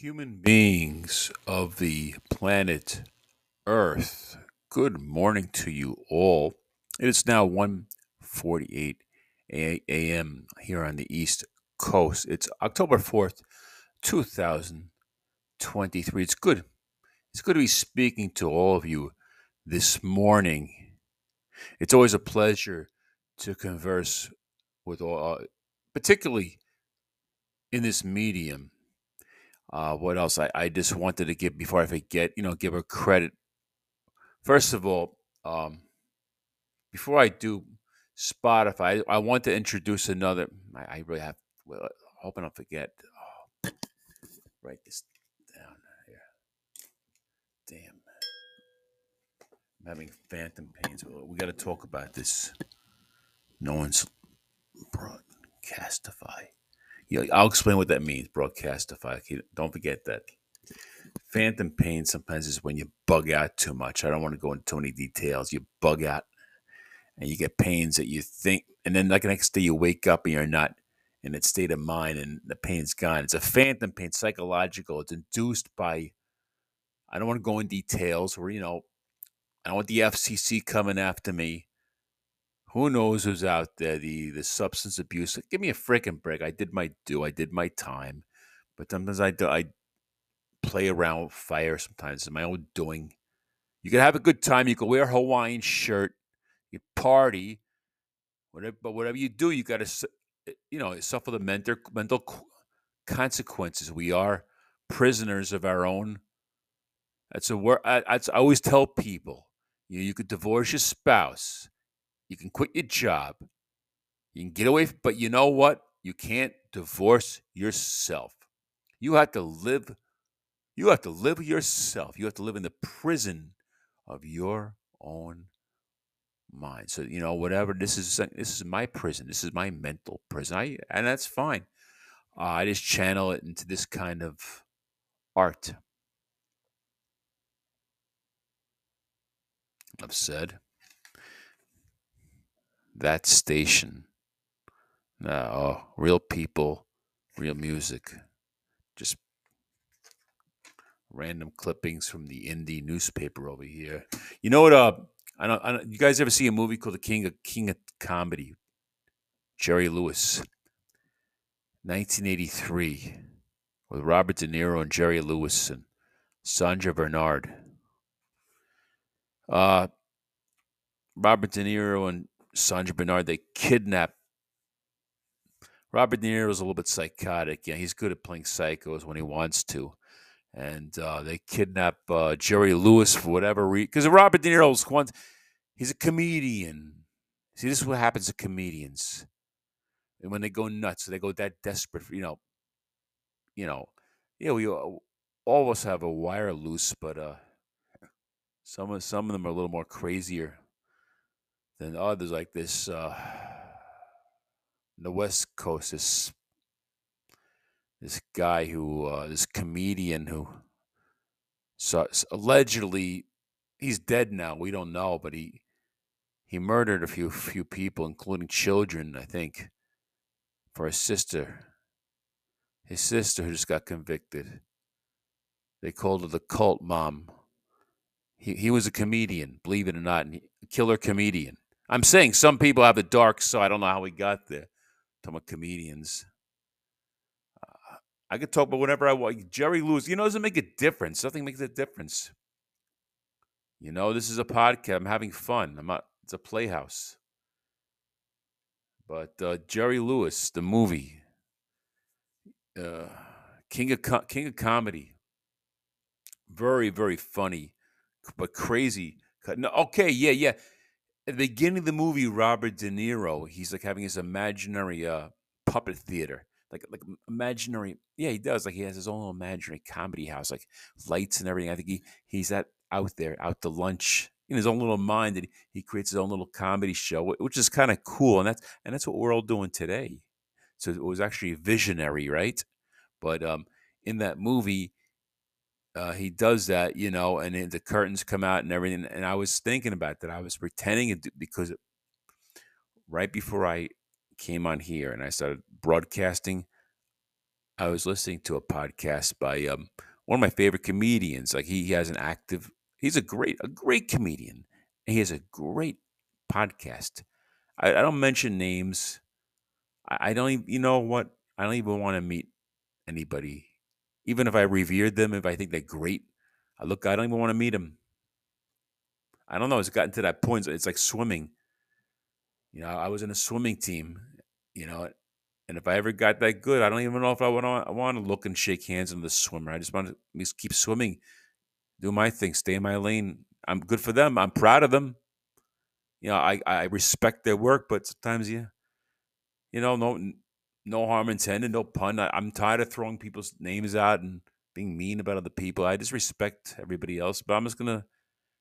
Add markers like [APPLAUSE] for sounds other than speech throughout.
Human beings of the planet Earth, good morning to you all. It is now 1:48 a.m. here on the East Coast. It's October 4th, 2023. It's good. It's good to be speaking to all of you this morning. It's always a pleasure to converse with all, uh, particularly in this medium uh, what else? I, I just wanted to give before I forget, you know, give her credit. First of all, um, before I do Spotify, I, I want to introduce another. I, I really have. Well, hoping I don't forget. Oh, write this down here. Damn, I'm having phantom pains. We got to talk about this. No one's broadcastify. Know, I'll explain what that means, broadcastify. Don't forget that. Phantom pain sometimes is when you bug out too much. I don't want to go into too many details. You bug out and you get pains that you think, and then like the next day you wake up and you're not in that state of mind and the pain's gone. It's a phantom pain, psychological. It's induced by, I don't want to go in details where, you know, I don't want the FCC coming after me who knows who's out there? The the substance abuse. Give me a freaking break. I did my due. I did my time, but sometimes I do, I play around with fire. Sometimes it's my own doing. You can have a good time. You can wear a Hawaiian shirt. You party. Whatever, but whatever you do, you got to, eh, you know, suffer the mental mental consequences. We are prisoners of our own. That's a word. I, I always tell people. You, you could divorce your spouse you can quit your job. You can get away, but you know what? You can't divorce yourself. You have to live. You have to live yourself. You have to live in the prison of your own mind. So you know, whatever this is, this is my prison. This is my mental prison. I, and that's fine. Uh, I just channel it into this kind of art. I've said that station. Uh, oh, real people, real music. Just random clippings from the indie newspaper over here. You know what? Uh, I don't, I don't. You guys ever see a movie called The King of King of Comedy? Jerry Lewis, 1983, with Robert De Niro and Jerry Lewis and Sandra Bernhard. Uh, Robert De Niro and Sandra Bernhard, they kidnap Robert De Niro is a little bit psychotic. Yeah, he's good at playing psychos when he wants to. And uh, they kidnap uh, Jerry Lewis for whatever reason. Because Robert De Niro's once, he's a comedian. See, this is what happens to comedians. And when they go nuts, they go that desperate for, you know, you know, yeah, we all of us have a wire loose, but uh, some of some of them are a little more crazier then others like this uh, the West Coast, this this guy who uh, this comedian who so allegedly he's dead now. We don't know, but he he murdered a few few people, including children. I think for his sister. His sister who just got convicted. They called her the cult mom. He he was a comedian, believe it or not, and he, killer comedian. I'm saying some people have the dark side. I don't know how we got there. talking about comedians. Uh, I could talk about whatever I want. Jerry Lewis, you know, doesn't make a difference. Nothing makes a difference. You know, this is a podcast. I'm having fun. I'm not. It's a playhouse. But uh, Jerry Lewis, the movie, uh, King of King of Comedy, very very funny, but crazy. No, okay, yeah, yeah at the beginning of the movie, Robert De Niro, he's like having his imaginary uh, puppet theater, like like imaginary. Yeah, he does. Like he has his own imaginary comedy house, like lights and everything. I think he he's at out there, out to lunch in his own little mind, and he creates his own little comedy show, which is kind of cool. And that's and that's what we're all doing today. So it was actually visionary, right? But um, in that movie, uh, he does that, you know, and the curtains come out and everything. And I was thinking about that. I was pretending it because right before I came on here and I started broadcasting, I was listening to a podcast by um, one of my favorite comedians. Like he, he has an active, he's a great, a great comedian. And he has a great podcast. I, I don't mention names. I, I don't even, you know what? I don't even want to meet anybody. Even if I revered them, if I think they're great, I look, I don't even want to meet them. I don't know. It's gotten to that point. It's like swimming. You know, I was in a swimming team, you know, and if I ever got that good, I don't even know if I want to, I want to look and shake hands with the swimmer. I just want to just keep swimming, do my thing, stay in my lane. I'm good for them. I'm proud of them. You know, I, I respect their work, but sometimes you, you know, no no harm intended, no pun. I, I'm tired of throwing people's names out and being mean about other people. I just respect everybody else, but I'm just gonna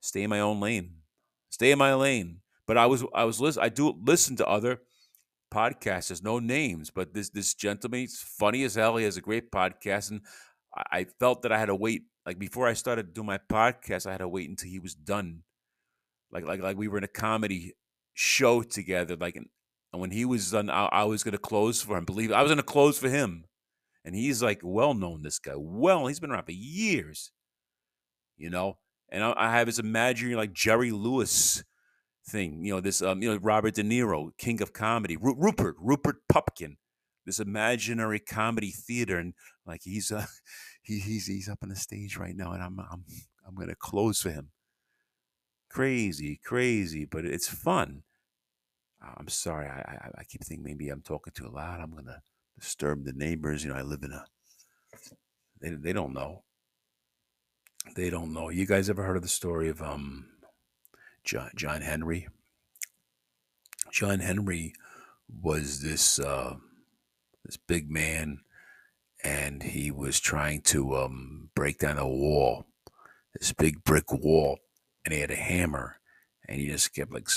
stay in my own lane. Stay in my lane. But I was I was listen I do listen to other podcasts. There's no names, but this this gentleman, he's funny as hell. He has a great podcast, and I, I felt that I had to wait. Like before I started doing my podcast, I had to wait until he was done. Like like like we were in a comedy show together. Like and, and when he was done, I, I was going to close for him. Believe I was going to close for him, and he's like well known. This guy, well, he's been around for years. You know, and I, I have his imaginary like Jerry Lewis thing. You know, this um, you know Robert De Niro, king of comedy, Ru- Rupert Rupert Pupkin, this imaginary comedy theater, and like he's uh, [LAUGHS] he, he's he's up on the stage right now, and I'm I'm I'm gonna close for him. Crazy, crazy, but it's fun. I'm sorry, I, I I keep thinking maybe I'm talking too loud. I'm gonna disturb the neighbors. You know, I live in a they they don't know. They don't know. You guys ever heard of the story of um John, John Henry. John Henry was this uh, this big man, and he was trying to um, break down a wall, this big brick wall, and he had a hammer, and he just kept like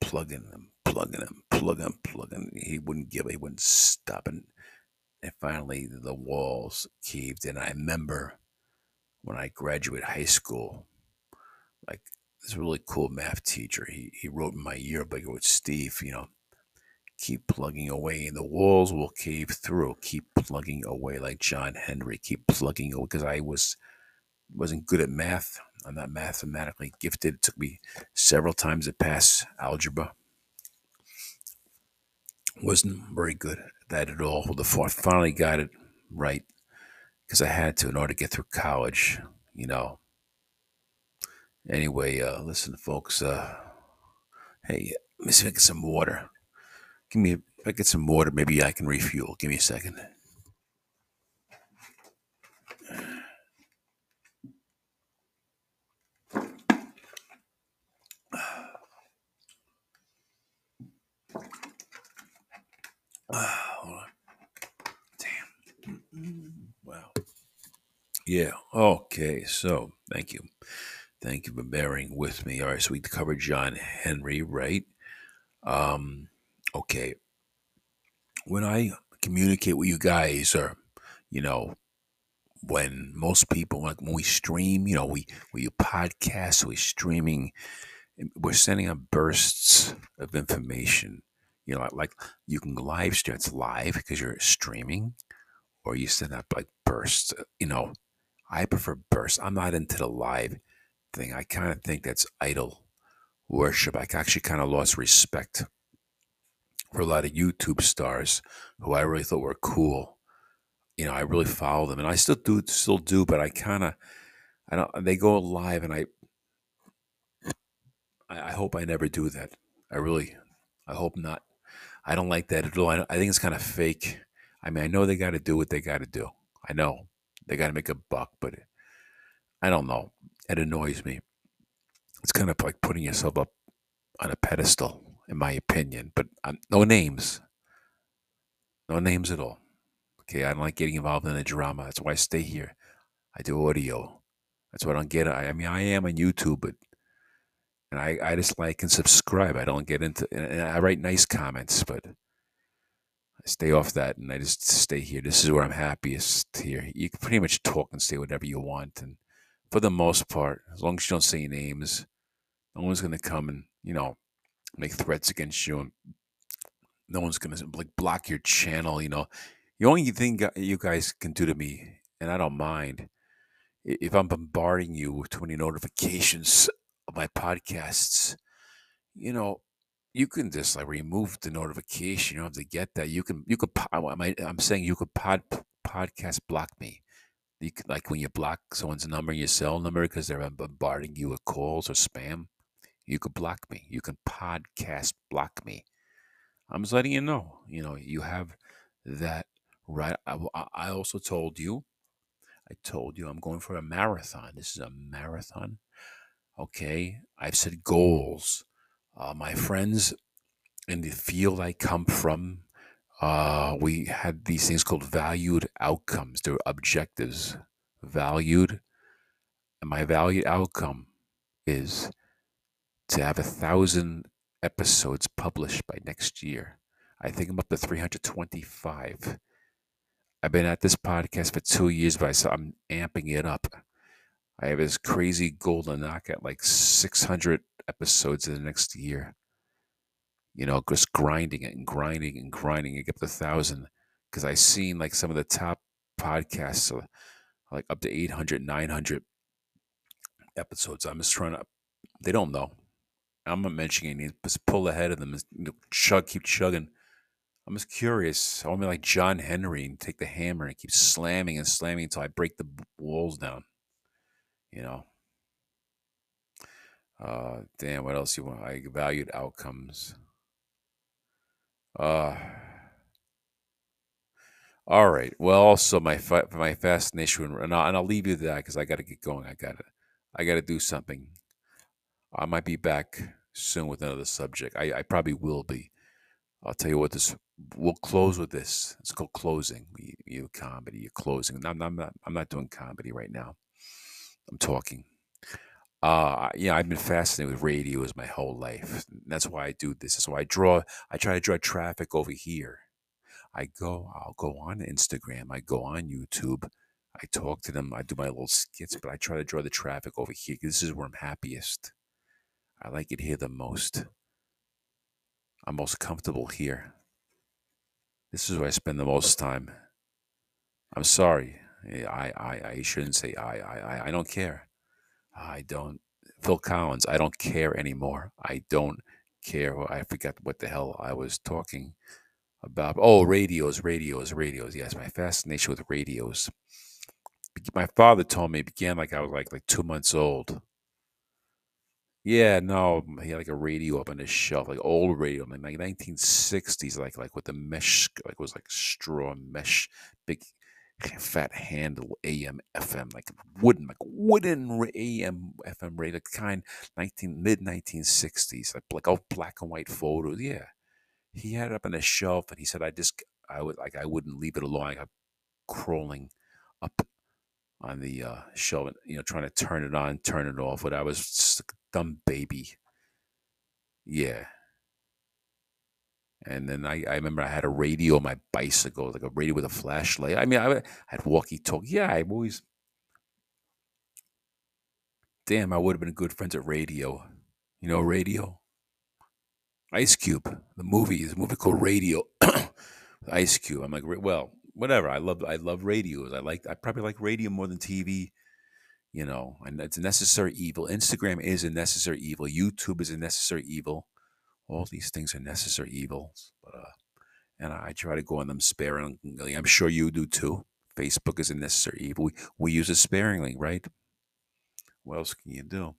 plugging them, plugging him, plugging them, plugging. He wouldn't give, he wouldn't stop, and and finally the walls caved. And I remember when I graduated high school, like this really cool math teacher. He, he wrote in my yearbook with Steve, you know, keep plugging away and the walls will cave through. Keep plugging away like John Henry. Keep plugging away because I was wasn't good at math. I'm not mathematically gifted. It took me several times to pass algebra. Wasn't very good at that at all. The the finally got it right because I had to in order to get through college. You know, Anyway, uh, listen, folks. Uh, hey, let me see if I get some water. Give me, if I get some water, maybe I can refuel. Give me a second. [SIGHS] on. Damn. Wow. Yeah. Okay. So, thank you. Thank you for bearing with me. All right, so we covered John Henry, right? Um, okay. When I communicate with you guys, or you know, when most people like when we stream, you know, we we podcast, we're streaming, we're sending out bursts of information. You know, like you can live stream, it's live because you're streaming, or you send out like bursts. Uh, you know, I prefer bursts. I'm not into the live thing. I kind of think that's idol worship. I actually kind of lost respect for a lot of YouTube stars who I really thought were cool. You know, I really follow them, and I still do, still do. But I kind of, I don't. They go live, and I, I, hope I never do that. I really, I hope not. I don't like that at all. I, I think it's kind of fake. I mean, I know they got to do what they got to do. I know they got to make a buck, but I don't know. It annoys me. It's kind of like putting yourself up on a pedestal, in my opinion. But um, no names. No names at all. Okay, I don't like getting involved in the drama. That's why I stay here. I do audio. That's what I don't get. I, I mean, I am on YouTube, but and I, I just like and subscribe. I don't get into and I write nice comments, but I stay off that and I just stay here. This is where I'm happiest here. You can pretty much talk and say whatever you want and for the most part, as long as you don't say names, no one's going to come and, you know, make threats against you. And no one's going to like block your channel, you know. The only thing you guys can do to me, and I don't mind, if I'm bombarding you with too many notifications of my podcasts, you know, you can just like remove the notification. You don't have to get that. You can, you could, I'm saying you could pod, podcast block me. You could, like when you block someone's number, your cell number, because they're bombarding you with calls or spam, you could block me. You can podcast block me. I'm just letting you know. You know, you have that right. I, I also told you, I told you I'm going for a marathon. This is a marathon. Okay. I've set goals. Uh, my friends in the field I come from, uh, we had these things called valued outcomes. They're objectives. Valued. And my valued outcome is to have a thousand episodes published by next year. I think I'm up to 325. I've been at this podcast for two years, but I'm amping it up. I have this crazy goal to knock at like 600 episodes in the next year. You know, just grinding it and grinding and grinding it, get up to thousand. Because I've seen like some of the top podcasts, uh, like up to 800, 900 episodes. I'm just trying to, they don't know. I'm not mentioning any, Just pull ahead of them. You know, chug, keep chugging. I'm just curious. I want to be like John Henry and take the hammer and keep slamming and slamming until I break the walls down. You know. Uh, damn. What else you want? I valued outcomes. Uh. All right. Well, also my my fascination, and I'll, and I'll leave you that because I got to get going. I got to, I got to do something. I might be back soon with another subject. I, I probably will be. I'll tell you what. This we'll close with this. It's called closing. You, you comedy. You're closing. I'm, I'm not. I'm not doing comedy right now. I'm talking. Uh, yeah, I've been fascinated with radio as my whole life. That's why I do this. That's why I draw. I try to draw traffic over here. I go. I'll go on Instagram. I go on YouTube. I talk to them. I do my little skits, but I try to draw the traffic over here. This is where I'm happiest. I like it here the most. I'm most comfortable here. This is where I spend the most time. I'm sorry. I, I, I shouldn't say I, I, I don't care. I don't. Phil Collins, I don't care anymore. I don't care. I forget what the hell I was talking about. Oh, radios, radios, radios. Yes, my fascination with radios. My father told me it began like I was like like two months old. Yeah, no, he had like a radio up on his shelf, like old radio, like, like 1960s, like like with the mesh, like it was like straw mesh, big fat handle AM FM, like wooden, like wooden AM FM radio, like kind 19 mid 1960s, like like all black and white photos. Yeah, he had it up on his shelf, and he said, "I just, I would like, I wouldn't leave it alone. I got crawling up on the uh, shelf, you know, trying to turn it on, turn it off. But I was just a dumb baby. Yeah. And then I, I remember I had a radio on my bicycle, like a radio with a flashlight. I mean, I, I had walkie talkie. Yeah, I've always. Damn, I would have been good friends at radio. You know, radio? Ice Cube, the movie, is a movie called Radio. [COUGHS] Ice Cube. I'm like, well, whatever. I love I love radios. I like I probably like radio more than TV. You know, and it's a necessary evil. Instagram is a necessary evil. YouTube is a necessary evil. All these things are necessary evils. But uh, and I try to go on them sparingly. I'm sure you do too. Facebook is a necessary evil. We, we use it sparingly, right? What else can you do?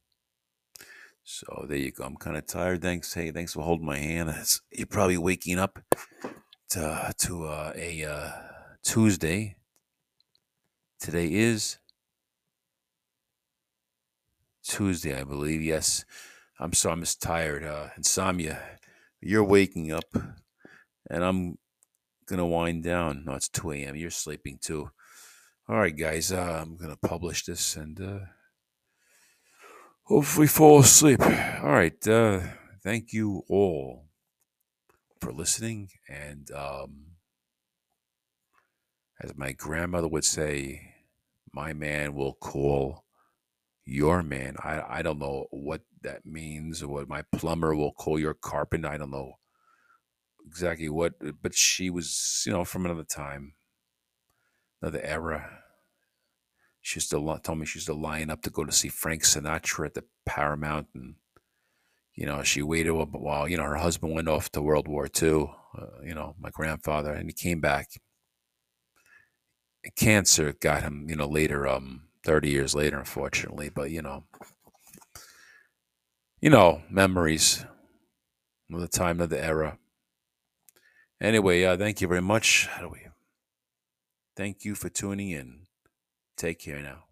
So there you go. I'm kind of tired. Thanks. Hey, thanks for holding my hand. It's, you're probably waking up to to uh, a uh, Tuesday. Today is Tuesday, I believe. Yes. I'm sorry, I'm just tired. Uh, insomnia. You're waking up, and I'm gonna wind down. No, it's 2 a.m. You're sleeping too. All right, guys. Uh, I'm gonna publish this and uh, hopefully fall asleep. All right. Uh, thank you all for listening, and um, as my grandmother would say, my man will call your man. I, I don't know what that means, what my plumber will call your carpenter. I don't know exactly what, but she was, you know, from another time. another era. She used to told me she used to line up to go to see Frank Sinatra at the Paramount, and you know she waited a while. You know her husband went off to World War II. Uh, you know my grandfather, and he came back. Cancer got him. You know later, um, thirty years later, unfortunately. But you know, you know memories of the time of the era. Anyway, uh, thank you very much. How do we? Thank you for tuning in. Take care now.